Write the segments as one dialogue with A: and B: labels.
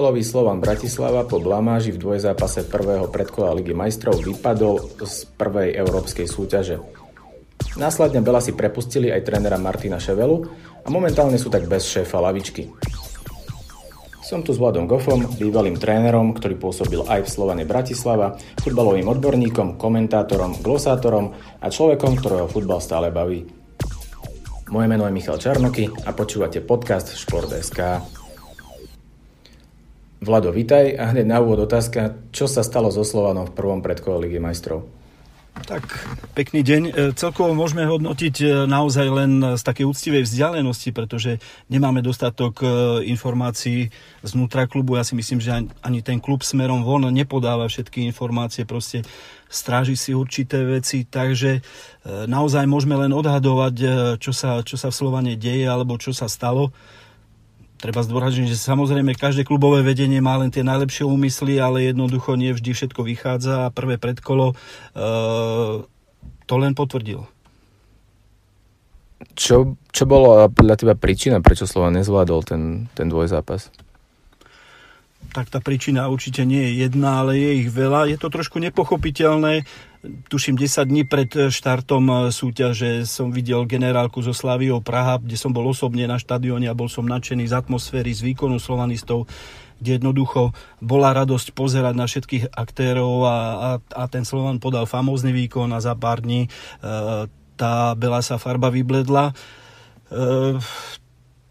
A: Futbalový Slovan Bratislava po blamáži v dvojzápase prvého predkola Ligy majstrov vypadol z prvej európskej súťaže. Následne Bela si prepustili aj trénera Martina Ševelu a momentálne sú tak bez šéfa lavičky. Som tu s Vladom Goffom, bývalým trénerom, ktorý pôsobil aj v Slovane Bratislava, futbalovým odborníkom, komentátorom, glosátorom a človekom, ktorého futbal stále baví. Moje meno je Michal Čarnoky a počúvate podcast Šport.sk. Vlado, vitaj a hneď na úvod otázka, čo sa stalo so Slovanom v prvom predkole Ligy majstrov?
B: Tak, pekný deň. E, celkovo môžeme hodnotiť e, naozaj len z takej úctivej vzdialenosti, pretože nemáme dostatok e, informácií znútra klubu. Ja si myslím, že ani ten klub smerom von nepodáva všetky informácie, proste stráži si určité veci, takže naozaj môžeme len odhadovať, čo sa, čo sa v Slovane deje alebo čo sa stalo treba zdôrazniť, že samozrejme každé klubové vedenie má len tie najlepšie úmysly, ale jednoducho nie vždy všetko vychádza a prvé predkolo e, to len potvrdilo.
A: Čo, čo bolo podľa teba príčina, prečo Slovan nezvládol ten, ten dvojzápas?
B: tak tá príčina určite nie je jedna, ale je ich veľa. Je to trošku nepochopiteľné. Tuším, 10 dní pred štartom e, súťaže som videl generálku zo Slaviou Praha, kde som bol osobne na štadióne a bol som nadšený z atmosféry, z výkonu slovanistov, kde jednoducho bola radosť pozerať na všetkých aktérov a, a, a ten Slovan podal famózny výkon a za pár dní e, tá sa farba vybledla. E,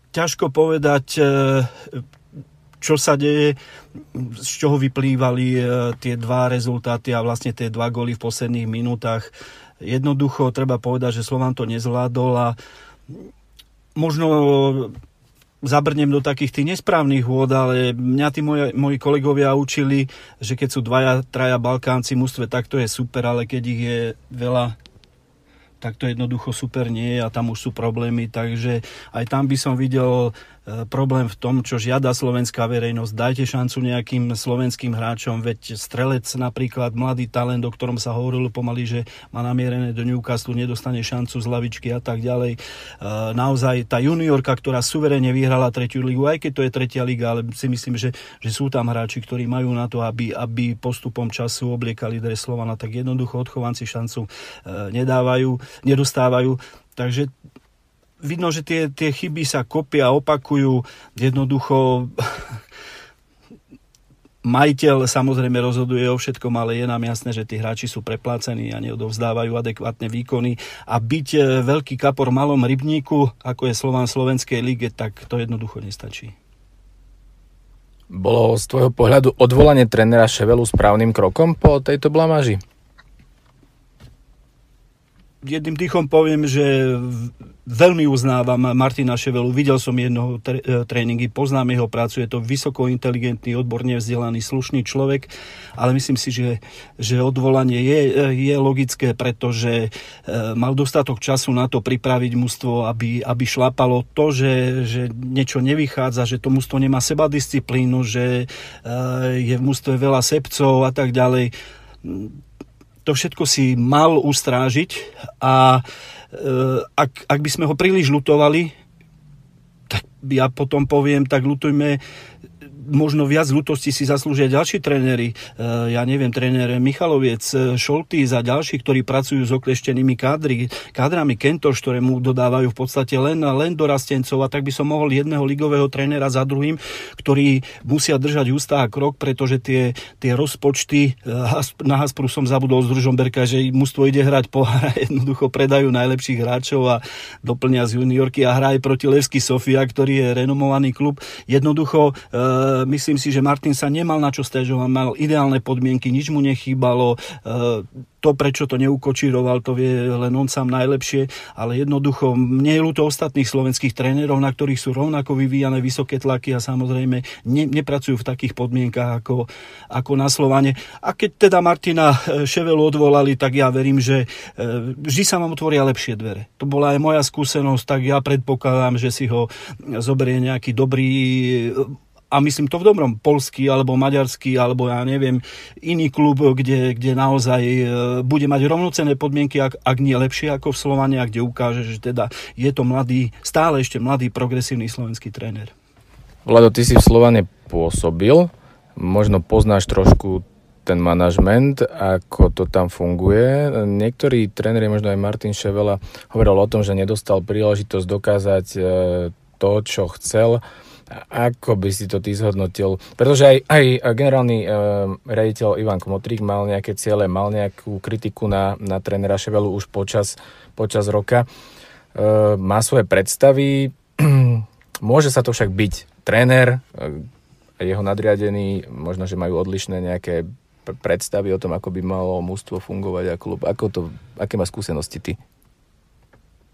B: ťažko povedať, e, čo sa deje, z čoho vyplývali e, tie dva rezultáty a vlastne tie dva goly v posledných minútach. Jednoducho treba povedať, že Slovan to nezvládol a možno zabrnem do takých tých nesprávnych vôd, ale mňa tí moji, moji kolegovia učili, že keď sú dvaja, traja Balkánci mústve, tak to je super, ale keď ich je veľa, tak to jednoducho super nie je a tam už sú problémy, takže aj tam by som videl problém v tom, čo žiada slovenská verejnosť. Dajte šancu nejakým slovenským hráčom, veď Strelec napríklad, mladý talent, o ktorom sa hovorilo pomaly, že má namierené do Newcastle, nedostane šancu z lavičky a tak ďalej. E, naozaj tá juniorka, ktorá suverene vyhrala tretiu ligu, aj keď to je tretia liga, ale si myslím, že, že sú tam hráči, ktorí majú na to, aby, aby postupom času obliekali dres tak jednoducho odchovanci šancu e, nedávajú nedostávajú. Takže vidno, že tie, tie chyby sa kopia, opakujú. Jednoducho majiteľ samozrejme rozhoduje o všetkom, ale je nám jasné, že tí hráči sú preplácení a neodovzdávajú adekvátne výkony. A byť e, veľký kapor v malom rybníku, ako je Slovan Slovenskej lige, tak to jednoducho nestačí.
A: Bolo z tvojho pohľadu odvolanie trénera Ševelu správnym krokom po tejto blamáži?
B: Jedným dýchom poviem, že veľmi uznávam Martina Ševelu. Videl som tre- e, tréningy, poznám jeho prácu, je to vysoko inteligentný, odborne vzdelaný, slušný človek, ale myslím si, že, že odvolanie je, je logické, pretože e, mal dostatok času na to pripraviť mužstvo, aby, aby šlapalo to, že, že niečo nevychádza, že to mužstvo nemá seba disciplínu, že e, je v mužstve veľa sebcov a tak ďalej to všetko si mal ustrážiť a e, ak, ak by sme ho príliš lutovali, tak ja potom poviem, tak lutujme možno viac ľutosti si zaslúžia ďalší tréneri. E, ja neviem, tréner Michaloviec, e, Šolty a ďalší, ktorí pracujú s okleštenými kádry, kádrami Kentoš, ktoré mu dodávajú v podstate len, len dorastencov a tak by som mohol jedného ligového trénera za druhým, ktorí musia držať ústa a krok, pretože tie, tie rozpočty e, na Haspru som zabudol z Družomberka, že mužstvo ide hrať pohár jednoducho predajú najlepších hráčov a doplňa z juniorky a hraje proti Levsky Sofia, ktorý je renomovaný klub. Jednoducho e, myslím si, že Martin sa nemal na čo stežovať, mal ideálne podmienky, nič mu nechýbalo, e, to, prečo to neukočíroval, to vie len on sám najlepšie, ale jednoducho mne je ľúto ostatných slovenských trénerov, na ktorých sú rovnako vyvíjane vysoké tlaky a samozrejme ne, nepracujú v takých podmienkach ako, ako na Slovane. A keď teda Martina e, Ševelu odvolali, tak ja verím, že vždy sa vám otvoria lepšie dvere. To bola aj moja skúsenosť, tak ja predpokladám, že si ho zoberie nejaký dobrý a myslím to v dobrom, polský alebo maďarský alebo ja neviem, iný klub, kde, kde naozaj e, bude mať rovnocené podmienky, ak, ak nie lepšie ako v Slovane a kde ukáže, že teda je to mladý, stále ešte mladý progresívny slovenský tréner.
A: Vlado, ty si v Slovane pôsobil. Možno poznáš trošku ten manažment, ako to tam funguje. Niektorí tréneri, možno aj Martin Ševela, hovoril o tom, že nedostal príležitosť dokázať e, to, čo chcel. Ako by si to ty zhodnotil? Pretože aj, aj generálny e, riaditeľ Ivan Kmotrík mal nejaké ciele, mal nejakú kritiku na, na trénera Ševelu už počas, počas roka. E, má svoje predstavy, môže sa to však byť tréner, e, jeho nadriadení, možno, že majú odlišné nejaké predstavy o tom, ako by malo mústvo fungovať a klub. Ako to, aké má skúsenosti ty?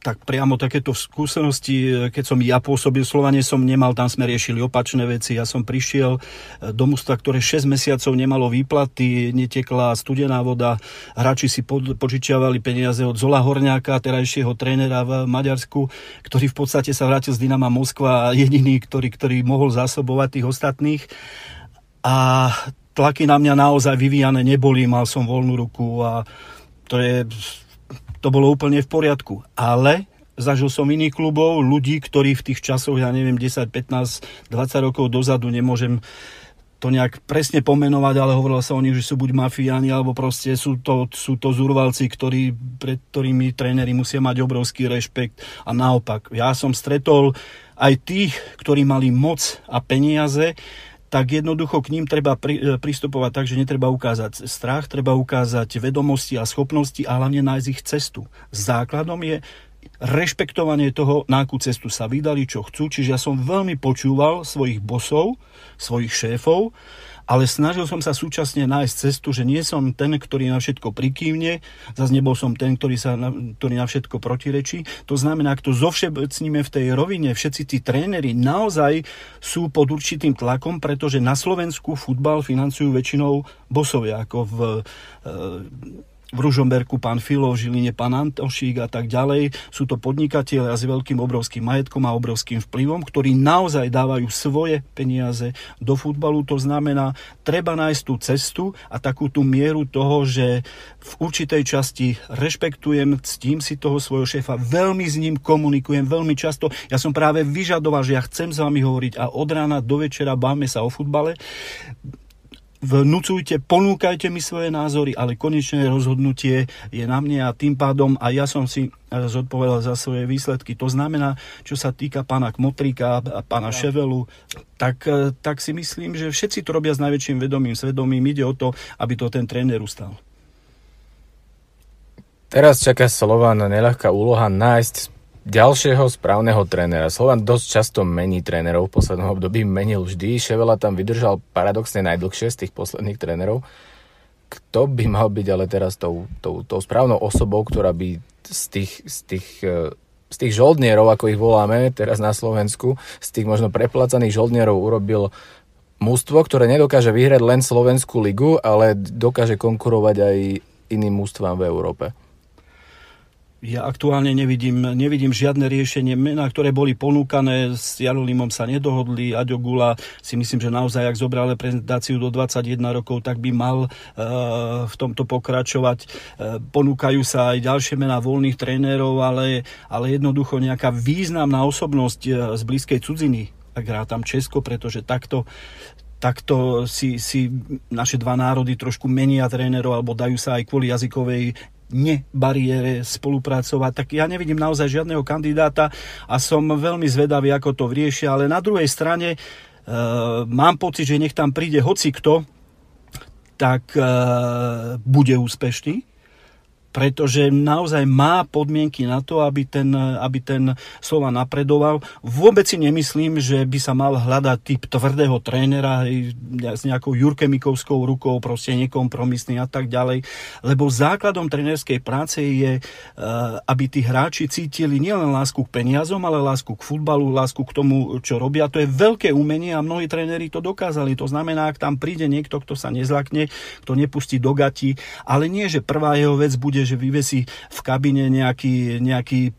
B: Tak priamo takéto skúsenosti, keď som ja pôsobil v som nemal, tam sme riešili opačné veci. Ja som prišiel do mústva, ktoré 6 mesiacov nemalo výplaty, netekla studená voda, hráči si požičiavali peniaze od Zola Horňáka, terajšieho trénera v Maďarsku, ktorý v podstate sa vrátil z Dynama Moskva jediný, ktorý, ktorý mohol zásobovať tých ostatných. A tlaky na mňa naozaj vyvíjane neboli, mal som voľnú ruku a to je, to bolo úplne v poriadku. Ale zažil som iných klubov, ľudí, ktorí v tých časoch, ja neviem, 10, 15, 20 rokov dozadu, nemôžem to nejak presne pomenovať, ale hovorilo sa o nich, že sú buď mafiáni, alebo proste sú to, sú to zurvalci, ktorí, pred ktorými tréneri musia mať obrovský rešpekt. A naopak, ja som stretol aj tých, ktorí mali moc a peniaze, tak jednoducho k ním treba pri, e, pristupovať tak, že netreba ukázať strach, treba ukázať vedomosti a schopnosti a hlavne nájsť ich cestu. Základom je rešpektovanie toho, na akú cestu sa vydali, čo chcú. Čiže ja som veľmi počúval svojich bosov, svojich šéfov ale snažil som sa súčasne nájsť cestu, že nie som ten, ktorý na všetko prikývne, zase nebol som ten, ktorý, sa na, ktorý na všetko protirečí. To znamená, ak to zovšeobecníme v tej rovine, všetci tí tréneri naozaj sú pod určitým tlakom, pretože na Slovensku futbal financujú väčšinou bosovia, ako v e, v Ružomberku pán Filo, v Žiline pán Antošík a tak ďalej. Sú to podnikatelia s veľkým obrovským majetkom a obrovským vplyvom, ktorí naozaj dávajú svoje peniaze do futbalu. To znamená, treba nájsť tú cestu a takú tú mieru toho, že v určitej časti rešpektujem, ctím si toho svojho šéfa, veľmi s ním komunikujem, veľmi často. Ja som práve vyžadoval, že ja chcem s vami hovoriť a od rána do večera báme sa o futbale vnúcujte, ponúkajte mi svoje názory, ale konečné rozhodnutie je na mne a tým pádom a ja som si zodpovedal za svoje výsledky. To znamená, čo sa týka pána Kmotríka a pána ja. Ševelu, tak, e, tak si myslím, že všetci to robia s najväčším vedomím, svedomím. Ide o to, aby to ten tréner ustal.
A: Teraz čaká Slovana neľahká úloha nájsť ďalšieho správneho trénera. Slovan dosť často mení trénerov v poslednom období, menil vždy. Ševela tam vydržal paradoxne najdlhšie z tých posledných trénerov. Kto by mal byť ale teraz tou, tou, tou správnou osobou, ktorá by z tých, z tých e, z tých žoldnierov, ako ich voláme teraz na Slovensku, z tých možno preplacaných žoldnierov urobil mústvo, ktoré nedokáže vyhrať len Slovenskú ligu, ale dokáže konkurovať aj iným mústvám v Európe
B: ja aktuálne nevidím, nevidím žiadne riešenie. Mená, ktoré boli ponúkané s Jarolimom sa nedohodli. Aďo Gula si myslím, že naozaj, ak zobral reprezentáciu do 21 rokov, tak by mal uh, v tomto pokračovať. Uh, ponúkajú sa aj ďalšie mená voľných trénerov, ale, ale jednoducho nejaká významná osobnosť uh, z blízkej cudziny. Tak hrá tam Česko, pretože takto takto si, si naše dva národy trošku menia trénerov alebo dajú sa aj kvôli jazykovej nebariére spolupracovať, tak ja nevidím naozaj žiadneho kandidáta a som veľmi zvedavý, ako to vriešia, ale na druhej strane e, mám pocit, že nech tam príde hoci kto, tak e, bude úspešný pretože naozaj má podmienky na to, aby ten, aby ten slova napredoval. Vôbec si nemyslím, že by sa mal hľadať typ tvrdého trénera s nejakou Jurkemikovskou rukou, proste nekompromisný a tak ďalej, lebo základom trénerskej práce je, eh, aby tí hráči cítili nielen lásku k peniazom, ale lásku k futbalu, lásku k tomu, čo robia. To je veľké umenie a mnohí tréneri to dokázali. To znamená, ak tam príde niekto, kto sa nezlakne, kto nepustí do gati, ale nie, že prvá jeho vec bude, že vyvesí v kabine nejaký, nejaký e,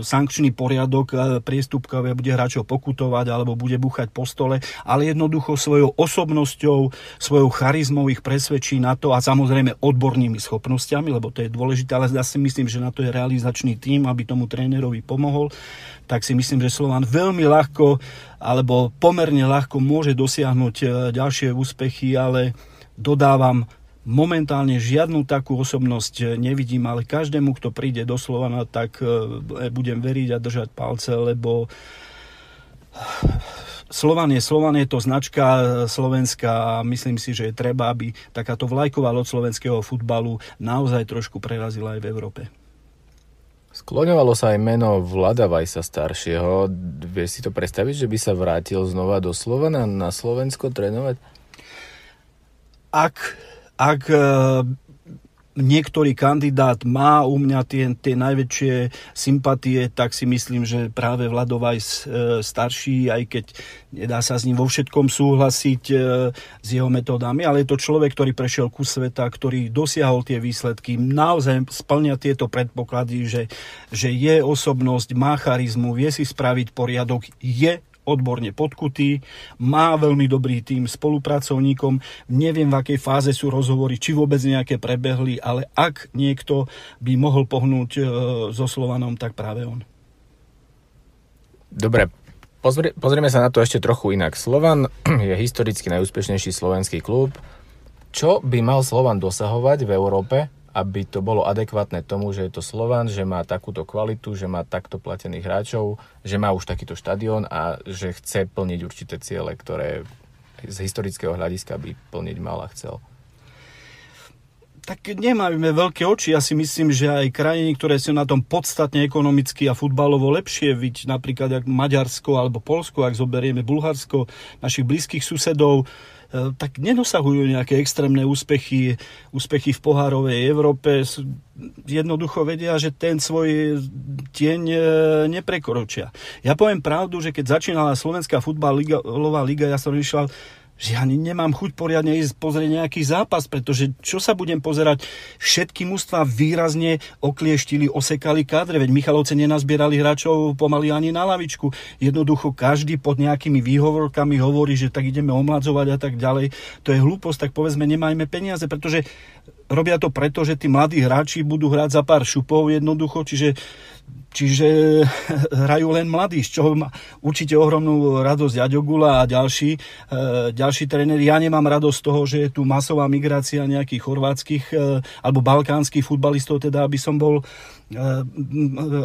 B: sankčný poriadok e, priestupkové, bude hráčov pokutovať alebo bude buchať po stole, ale jednoducho svojou osobnosťou, svojou charizmou ich presvedčí na to a samozrejme odbornými schopnosťami, lebo to je dôležité, ale ja si myslím, že na to je realizačný tým, aby tomu trénerovi pomohol tak si myslím, že Slovan veľmi ľahko alebo pomerne ľahko môže dosiahnuť e, ďalšie úspechy, ale dodávam, momentálne žiadnu takú osobnosť e, nevidím, ale každému, kto príde do Slovana, tak e, budem veriť a držať palce, lebo Slovan je Slovan, je to značka slovenská a myslím si, že je treba, aby takáto vlajková loď slovenského futbalu naozaj trošku prerazila aj v Európe.
A: Skloňovalo sa aj meno Vlada Vajsa staršieho. Vieš si to predstaviť, že by sa vrátil znova do Slovana na Slovensko trénovať?
B: Ak, ak e, niektorý kandidát má u mňa tie, tie najväčšie sympatie, tak si myslím, že práve Vladovaj e, starší, aj keď nedá sa s ním vo všetkom súhlasiť e, s jeho metódami, ale je to človek, ktorý prešiel ku sveta, ktorý dosiahol tie výsledky, naozaj splňa tieto predpoklady, že, že je osobnosť, má charizmu, vie si spraviť poriadok, je odborne podkutý, má veľmi dobrý tým spolupracovníkom, neviem v akej fáze sú rozhovory, či vôbec nejaké prebehli, ale ak niekto by mohol pohnúť e, so Slovanom, tak práve on.
A: Dobre, pozri, pozrieme sa na to ešte trochu inak. Slovan je historicky najúspešnejší slovenský klub. Čo by mal Slovan dosahovať v Európe, aby to bolo adekvátne tomu, že je to Slovan, že má takúto kvalitu, že má takto platených hráčov, že má už takýto štadión a že chce plniť určité ciele, ktoré z historického hľadiska by plniť mal a chcel.
B: Tak nemáme veľké oči. Ja si myslím, že aj krajiny, ktoré sú na tom podstatne ekonomicky a futbalovo lepšie, viď napríklad jak Maďarsko alebo Polsko, ak zoberieme Bulharsko, našich blízkych susedov, tak nedosahujú nejaké extrémne úspechy, úspechy v pohárovej Európe. Jednoducho vedia, že ten svoj tieň e, neprekročia. Ja poviem pravdu, že keď začínala Slovenská futbalová liga, ja som vyšiel že ja nemám chuť poriadne ísť pozrieť nejaký zápas, pretože čo sa budem pozerať, všetky mužstva výrazne oklieštili, osekali kádre, veď Michalovce nenazbierali hráčov pomaly ani na lavičku. Jednoducho každý pod nejakými výhovorkami hovorí, že tak ideme omladzovať a tak ďalej. To je hlúposť, tak povedzme, nemajme peniaze, pretože robia to preto, že tí mladí hráči budú hrať za pár šupov jednoducho, čiže Čiže hrajú len mladí, z čoho má určite ohromnú radosť Aďogula a ďalší, e, ďalší tréneri. Ja nemám radosť z toho, že je tu masová migrácia nejakých chorvátskych e, alebo balkánskych futbalistov, teda aby som bol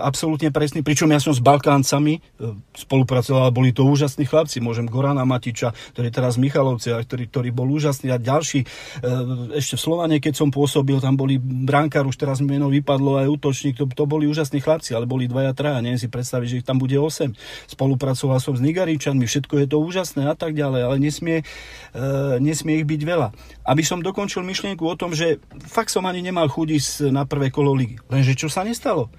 B: absolútne presný, pričom ja som s Balkáncami e, spolupracoval, boli to úžasní chlapci, môžem Gorana Matiča, ktorý je teraz v Michalovce, ktorý, ktorý bol úžasný a ďalší. E, ešte v Slovane, keď som pôsobil, tam boli brankár, už teraz meno vypadlo aj útočník, to, to boli úžasní chlapci, ale boli dvaja, traja, neviem si predstaviť, že ich tam bude 8. Spolupracoval som s Nigaričanmi, všetko je to úžasné a tak ďalej, ale nesmie, nesmie ich byť veľa. Aby som dokončil myšlienku o tom, že fakt som ani nemal chuť na prvé kolo ligy. Lenže čo sa nestalo.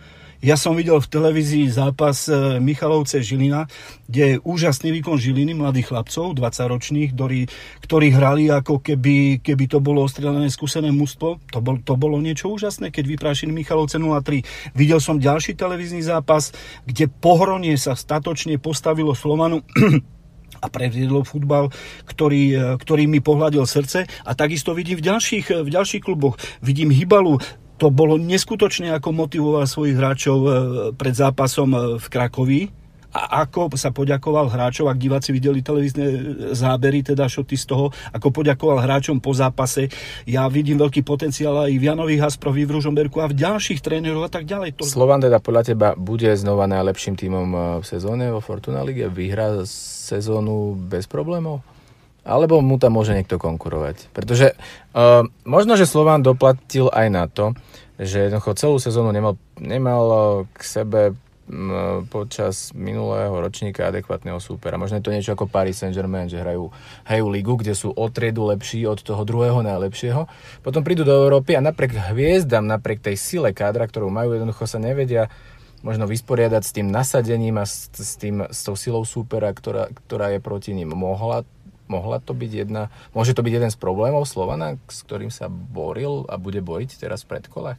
B: Ja som videl v televízii zápas e, Michalovce Žilina, kde je úžasný výkon Žiliny, mladých chlapcov, 20-ročných, ktorí, ktorí hrali ako keby, keby to bolo ostrelené skúsené mústvo. To, bol, to bolo niečo úžasné, keď vyprášili Michalovce 0-3. Videl som ďalší televízny zápas, kde pohronie sa statočne postavilo Slovanu a previedlo futbal, ktorý, e, ktorý mi pohľadil srdce. A takisto vidím v ďalších, v ďalších kluboch. Vidím Hybalu, to bolo neskutočné, ako motivoval svojich hráčov e, pred zápasom e, v Krakovi a ako sa poďakoval hráčov, ak diváci videli televízne e, zábery, teda šoty z toho, ako poďakoval hráčom po zápase. Ja vidím veľký potenciál aj v Janovi Hasprovi, v Ružomberku a v ďalších trénerov a tak ďalej.
A: To... Slovan teda podľa teba bude znova najlepším tímom v sezóne vo Fortuna League? Vyhrá sezónu bez problémov? Alebo mu tam môže niekto konkurovať. Pretože uh, možno, že Slován doplatil aj na to, že jednoducho celú sezónu nemal, nemal uh, k sebe um, počas minulého ročníka adekvátneho súpera. Možno je to niečo ako Paris Saint-Germain, že hrajú, hrajú ligu, kde sú o triedu lepší od toho druhého najlepšieho. Potom prídu do Európy a napriek hviezdam, napriek tej sile kádra, ktorú majú, jednoducho sa nevedia možno vysporiadať s tým nasadením a s, s, tým, s tou silou súpera, ktorá, ktorá je proti ním. Mohla mohla to byť jedna, môže to byť jeden z problémov Slovana, s ktorým sa boril a bude boriť teraz v predkolách?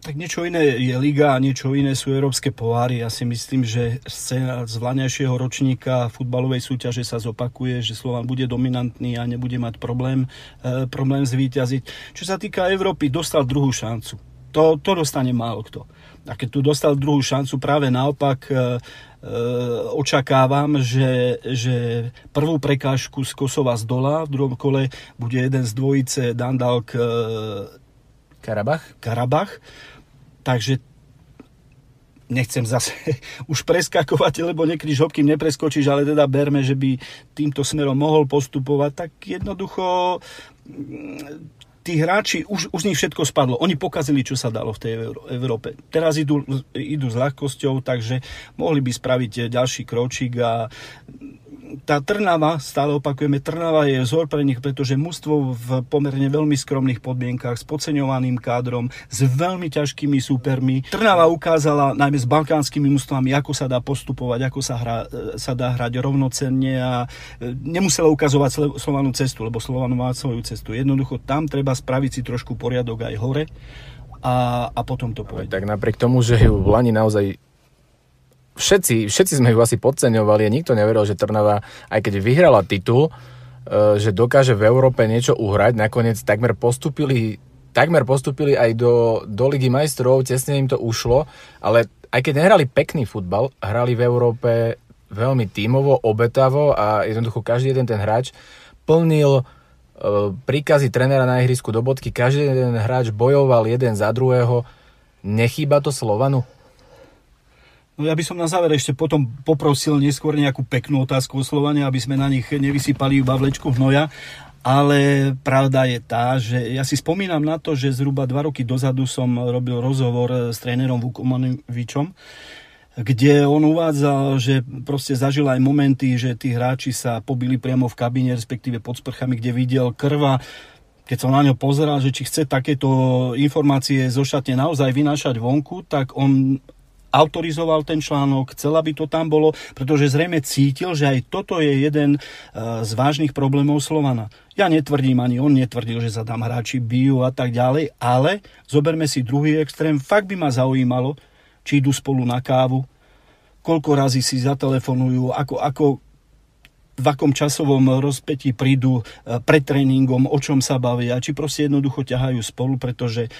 B: tak niečo iné je liga a niečo iné sú európske poháry. Ja si myslím, že scéna z vláňajšieho ročníka futbalovej súťaže sa zopakuje, že Slovan bude dominantný a nebude mať problém, e, problém zvíťaziť. Čo sa týka Európy, dostal druhú šancu. To, to dostane málo kto. A keď tu dostal druhú šancu, práve naopak e, e, očakávam, že, že prvú prekážku z Kosova z dola v druhom kole bude jeden z dvojice Dandalk e,
A: Karabach.
B: Karabach. Takže nechcem zase už preskakovať, lebo niekedy žobkým nepreskočíš, ale teda berme, že by týmto smerom mohol postupovať, tak jednoducho tí hráči, už, už z nich všetko spadlo. Oni pokazili, čo sa dalo v tej Európe. Teraz idú, idú s ľahkosťou, takže mohli by spraviť ďalší kročík a tá Trnava, stále opakujeme, Trnava je vzor pre nich, pretože mužstvo v pomerne veľmi skromných podmienkach, s podceňovaným kádrom, s veľmi ťažkými súpermi. Trnava ukázala najmä s balkánskymi mužstvami, ako sa dá postupovať, ako sa, hra, sa dá hrať rovnocenne a e, nemusela ukazovať Slovanú cestu, lebo Slovanu má svoju cestu. Jednoducho tam treba spraviť si trošku poriadok aj hore a, a potom to povedať.
A: Tak napriek tomu, že ju v Lani naozaj všetci, všetci sme ju asi podceňovali a nikto neveril, že Trnava, aj keď vyhrala titul, e, že dokáže v Európe niečo uhrať. Nakoniec takmer postupili, takmer postupili aj do, do Ligy majstrov, tesne im to ušlo, ale aj keď nehrali pekný futbal, hrali v Európe veľmi tímovo, obetavo a jednoducho každý jeden ten hráč plnil e, príkazy trénera na ihrisku do bodky, každý jeden hráč bojoval jeden za druhého. Nechýba to Slovanu?
B: No ja by som na záver ešte potom poprosil neskôr nejakú peknú otázku o Slovania, aby sme na nich nevysypali iba vlečku hnoja. Ale pravda je tá, že ja si spomínam na to, že zhruba dva roky dozadu som robil rozhovor s trénerom Vukomanovičom, kde on uvádzal, že proste zažil aj momenty, že tí hráči sa pobili priamo v kabíne, respektíve pod sprchami, kde videl krva keď som na ňo pozeral, že či chce takéto informácie zo šatne naozaj vynášať vonku, tak on autorizoval ten článok, chcel, aby to tam bolo, pretože zrejme cítil, že aj toto je jeden e, z vážnych problémov Slovana. Ja netvrdím, ani on netvrdil, že sa tam hráči bijú a tak ďalej, ale zoberme si druhý extrém. Fakt by ma zaujímalo, či idú spolu na kávu, koľko razy si zatelefonujú, ako, ako v akom časovom rozpetí prídu e, pred tréningom, o čom sa bavia, či proste jednoducho ťahajú spolu, pretože e,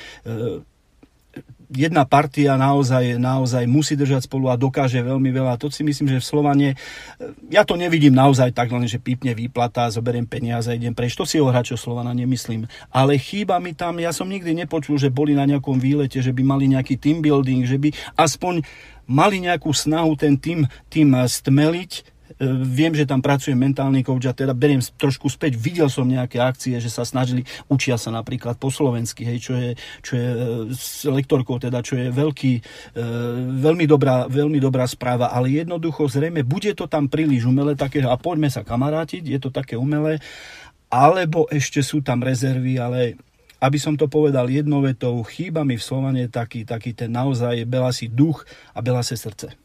B: jedna partia naozaj, naozaj musí držať spolu a dokáže veľmi veľa. To si myslím, že v Slovane, e, ja to nevidím naozaj tak, len že pípne výplata, zoberiem peniaze idem preč. To si o hráčov Slovana nemyslím. Ale chýba mi tam, ja som nikdy nepočul, že boli na nejakom výlete, že by mali nejaký team building, že by aspoň mali nejakú snahu ten tým, tým stmeliť, E, viem, že tam pracuje mentálny coach a teda beriem trošku späť. Videl som nejaké akcie, že sa snažili, učia sa napríklad po slovensky, hej, čo je, čo je e, s lektorkou, teda, čo je veľký, e, veľmi, dobrá, veľmi dobrá správa, ale jednoducho zrejme bude to tam príliš umelé také, a poďme sa kamarátiť, je to také umelé, alebo ešte sú tam rezervy, ale aby som to povedal jednou vetou, chýba mi v Slovane taký, taký ten naozaj si duch a si srdce.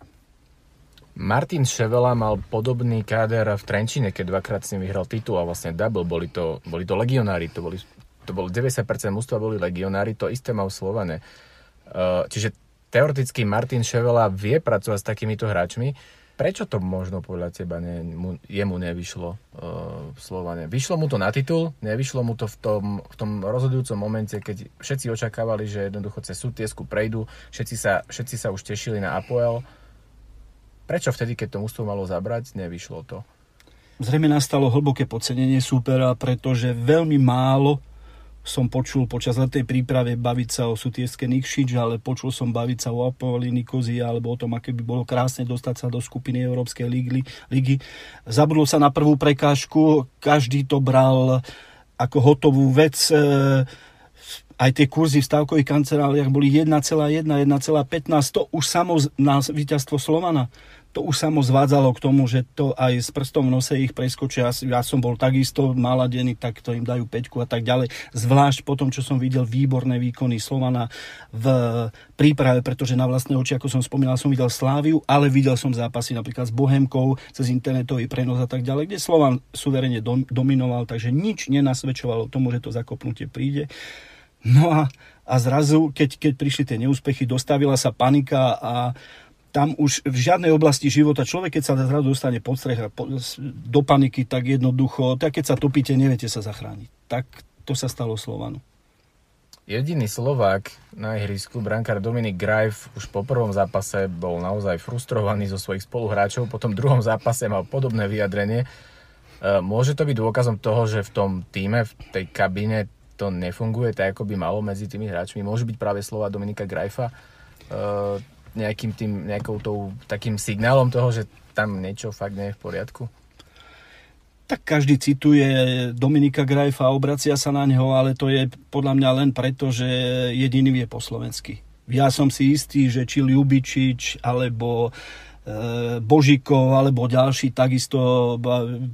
A: Martin Ševela mal podobný káder v Trenčine, keď dvakrát s ním vyhral titul a vlastne double. Boli to, boli to legionári, to, boli, to bolo 90% mústva boli legionári, to isté mal Slovane. Uh, čiže teoreticky Martin Ševela vie pracovať s takýmito hráčmi. Prečo to možno podľa teba ne, mu, jemu nevyšlo uh, v Slovane? Vyšlo mu to na titul, nevyšlo mu to v tom, v tom rozhodujúcom momente, keď všetci očakávali, že jednoducho cez sútiesku prejdú, všetci sa, všetci sa už tešili na Apoel Prečo vtedy, keď to mústvo malo zabrať, nevyšlo to?
B: Zrejme nastalo hlboké podcenenie súpera, pretože veľmi málo som počul počas letej príprave baviť sa o Sutieske Nikšič, ale počul som baviť sa o Apoli Nikozi alebo o tom, aké by bolo krásne dostať sa do skupiny Európskej ligy. ligy. Zabudlo sa na prvú prekážku, každý to bral ako hotovú vec. E, aj tie kurzy v stavkových kanceláriách boli 1,1, 1,15, to už samo na víťazstvo Slovana to už samo zvádzalo k tomu, že to aj s prstom v nose ich preskočia. Ja som bol takisto naladený, tak to im dajú peťku a tak ďalej. Zvlášť po tom, čo som videl výborné výkony Slovana v príprave, pretože na vlastné oči, ako som spomínal, som videl Sláviu, ale videl som zápasy napríklad s Bohemkou, cez internetový prenos a tak ďalej, kde Slovan suverene dominoval, takže nič nenasvedčovalo tomu, že to zakopnutie príde. No a a zrazu, keď, keď prišli tie neúspechy, dostavila sa panika a tam už v žiadnej oblasti života človek, keď sa zrazu dostane pod strech a do paniky, tak jednoducho, tak keď sa topíte, neviete sa zachrániť. Tak to sa stalo Slovanu.
A: Jediný Slovák na ihrisku, brankár Dominik Grajf, už po prvom zápase bol naozaj frustrovaný zo svojich spoluhráčov, po tom druhom zápase mal podobné vyjadrenie. E, môže to byť dôkazom toho, že v tom týme, v tej kabíne to nefunguje tak, ako by malo medzi tými hráčmi? Môže byť práve slova Dominika Grajfa e, nejakým tým, nejakou tou, takým signálom toho, že tam niečo fakt nie je v poriadku?
B: tak každý cituje Dominika Grajfa obracia sa na neho, ale to je podľa mňa len preto, že jediný vie po slovensky. Ja som si istý, že či Ljubičič alebo Božikov alebo ďalší takisto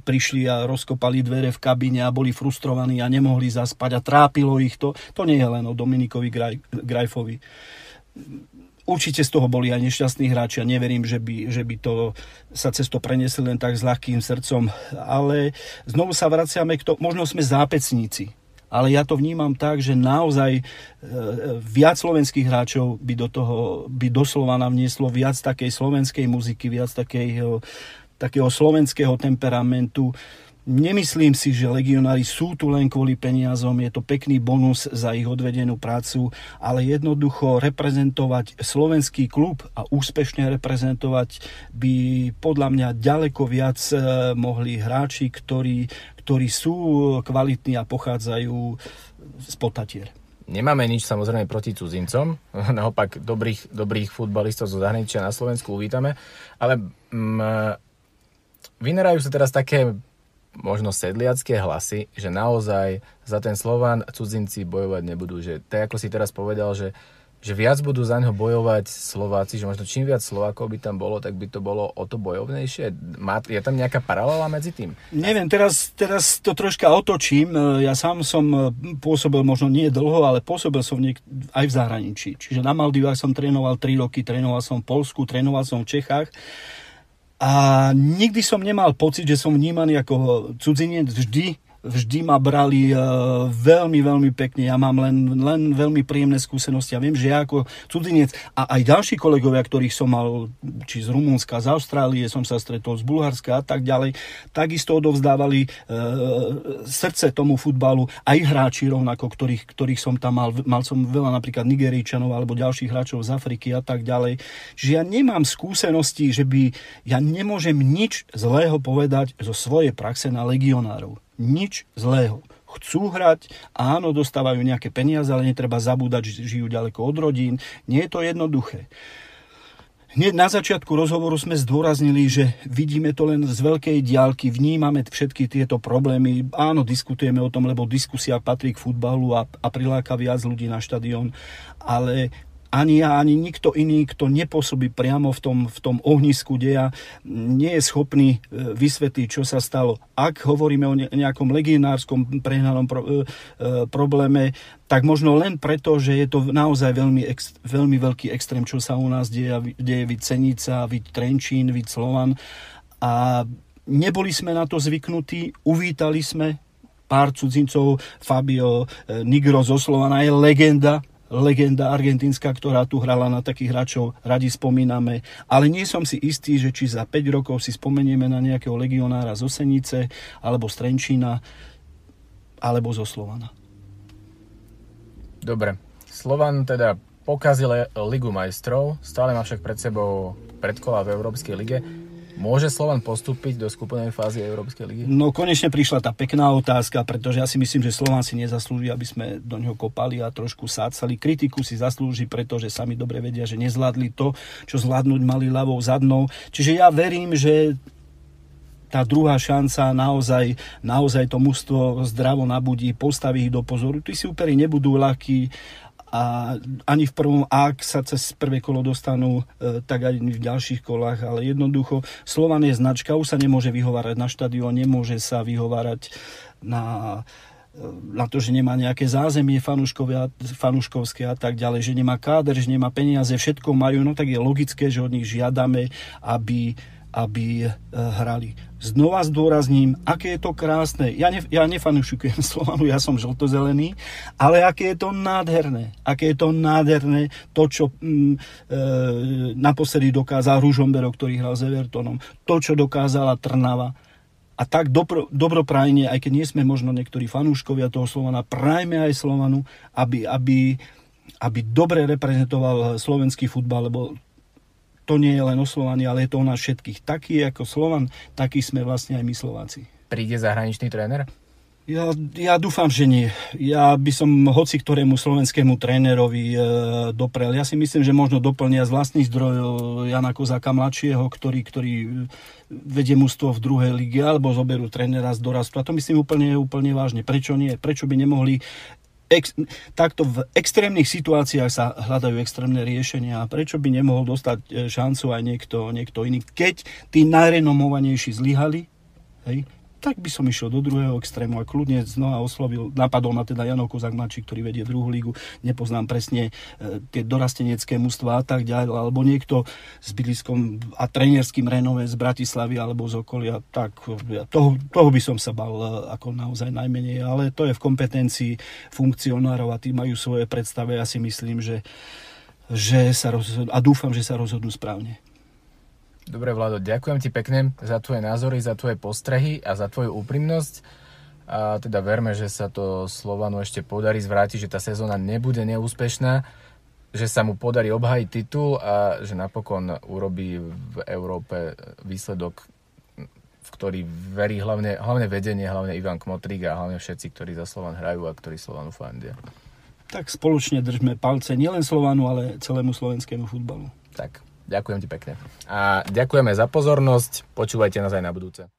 B: prišli a rozkopali dvere v kabíne a boli frustrovaní a nemohli zaspať a trápilo ich to. To nie je len o Dominikovi Grajfovi Určite z toho boli aj nešťastní hráči a neverím, že by, že by to sa cez to len tak s ľahkým srdcom. Ale znovu sa vraciame k to, možno sme zápecníci, ale ja to vnímam tak, že naozaj e, viac slovenských hráčov by do toho, by doslova nám vnieslo viac takej slovenskej muziky, viac takého, takého slovenského temperamentu. Nemyslím si, že legionári sú tu len kvôli peniazom, je to pekný bonus za ich odvedenú prácu, ale jednoducho reprezentovať slovenský klub a úspešne reprezentovať by podľa mňa ďaleko viac eh, mohli hráči, ktorí, ktorí sú kvalitní a pochádzajú z potatier.
A: Nemáme nič samozrejme proti cudzincom, naopak dobrých, dobrých futbalistov zo zahraničia na Slovensku uvítame, ale mm, vynerajú sa teraz také možno sedliacké hlasy, že naozaj za ten Slován cudzinci bojovať nebudú. Že, tak ako si teraz povedal, že, že viac budú za neho bojovať Slováci, že možno čím viac Slovákov by tam bolo, tak by to bolo o to bojovnejšie. Má, je tam nejaká paralela medzi tým?
B: Neviem, teraz, teraz to troška otočím. Ja sám som pôsobil možno nie dlho, ale pôsobil som niek- aj v zahraničí. Čiže na Maldivách som trénoval 3 roky, trénoval som v Polsku, trénoval som v Čechách. A nikdy som nemal pocit, že som vnímaný ako cudzinec vždy vždy ma brali uh, veľmi, veľmi pekne. Ja mám len, len veľmi príjemné skúsenosti. Ja viem, že ja ako cudzinec a aj ďalší kolegovia, ktorých som mal, či z Rumunska, z Austrálie, som sa stretol z Bulharska a tak ďalej, takisto odovzdávali uh, srdce tomu futbalu. Aj hráči rovnako, ktorých, ktorých som tam mal. Mal som veľa napríklad Nigerijčanov alebo ďalších hráčov z Afriky a tak ďalej. Čiže ja nemám skúsenosti, že by ja nemôžem nič zlého povedať zo svojej praxe na legionárov nič zlého. Chcú hrať, áno, dostávajú nejaké peniaze, ale netreba zabúdať, že žijú ďaleko od rodín. Nie je to jednoduché. Hneď na začiatku rozhovoru sme zdôraznili, že vidíme to len z veľkej diálky, vnímame všetky tieto problémy. Áno, diskutujeme o tom, lebo diskusia patrí k futbalu a, a priláka viac ľudí na štadión, ale ani ja, ani nikto iný, kto nepôsobí priamo v tom, v tom ohnisku deja, nie je schopný e, vysvetliť, čo sa stalo. Ak hovoríme o nejakom legionárskom prehnanom pro, e, e, probléme, tak možno len preto, že je to naozaj veľmi, ex, veľmi veľký extrém, čo sa u nás deje, deje vid Cenica, vid Trenčín, vid Slovan. A neboli sme na to zvyknutí, uvítali sme pár cudzincov, Fabio Nigro zo Slovana je legenda legenda argentínska, ktorá tu hrala na takých hráčov, radi spomíname. Ale nie som si istý, že či za 5 rokov si spomenieme na nejakého legionára zo Senice, alebo z Trenčína, alebo zo Slovana.
A: Dobre. Slovan teda pokazil Ligu majstrov, stále má však pred sebou predkola v Európskej lige. Môže Slovan postúpiť do skupinovej fázy Európskej ligy?
B: No konečne prišla tá pekná otázka, pretože ja si myslím, že Slovan si nezaslúži, aby sme do neho kopali a trošku sácali. Kritiku si zaslúži, pretože sami dobre vedia, že nezvládli to, čo zvládnuť mali ľavou zadnou. Čiže ja verím, že tá druhá šanca naozaj, naozaj to mužstvo zdravo nabudí, postaví ich do pozoru. Tí úperi nebudú ľahkí a ani v prvom, ak sa cez prvé kolo dostanú, e, tak aj v ďalších kolách, ale jednoducho Slovan je značka, už sa nemôže vyhovárať na štadión, nemôže sa vyhovárať na e, na to, že nemá nejaké zázemie fanúškovské a tak ďalej, že nemá káder, že nemá peniaze, všetko majú, no tak je logické, že od nich žiadame, aby aby hrali. Znova zdôrazním, aké je to krásne. Ja, ne, ja nefanušujem Slovanu, ja som žltozelený, ale aké je to nádherné. Aké je to nádherné to, čo mm, e, naposledy dokázal Ružombero, ktorý hral s Evertonom. To, čo dokázala Trnava. A tak dobro, dobroprajne, aj keď nie sme možno niektorí fanúškovia toho Slovana, prajme aj Slovanu, aby, aby, aby dobre reprezentoval slovenský futbal, lebo to nie je len o Slovani, ale je to o nás všetkých. Taký ako Slovan, taký sme vlastne aj my Slováci.
A: Príde zahraničný tréner?
B: Ja, ja dúfam, že nie. Ja by som hoci ktorému slovenskému trénerovi e, doprel. Ja si myslím, že možno doplnia z vlastných zdrojov Jana Kozáka mladšieho, ktorý, ktorý vedie mústvo v druhej lige, alebo zoberú trénera z dorastu. A to myslím úplne, úplne vážne. Prečo nie? Prečo by nemohli ex, takto v extrémnych situáciách sa hľadajú extrémne riešenia prečo by nemohol dostať e, šancu aj niekto, niekto iný. Keď tí najrenomovanejší zlyhali, hej, tak by som išiel do druhého extrému a kľudne znova oslovil, napadol ma teda Jano Kozak mladší, ktorý vedie druhú lígu, nepoznám presne e, tie dorastenecké mužstva a tak ďalej, alebo niekto s bydliskom a trénerským renové z Bratislavy alebo z okolia, tak ja, toho, toho by som sa bal e, ako naozaj najmenej, ale to je v kompetencii funkcionárov a tí majú svoje predstave, ja si myslím, že, že sa rozhodnú, a dúfam, že sa rozhodnú správne.
A: Dobre, Vlado, ďakujem ti pekne za tvoje názory, za tvoje postrehy a za tvoju úprimnosť. A teda verme, že sa to Slovanu ešte podarí zvrátiť, že tá sezóna nebude neúspešná, že sa mu podarí obhajiť titul a že napokon urobí v Európe výsledok, v ktorý verí hlavne, hlavne vedenie, hlavne Ivan Kmotrík a hlavne všetci, ktorí za Slovan hrajú a ktorí Slovanu fandia.
B: Tak spoločne držme palce nielen Slovanu, ale celému slovenskému futbalu.
A: Tak. Ďakujem ti pekne. A ďakujeme za pozornosť. Počúvajte nás aj na budúce.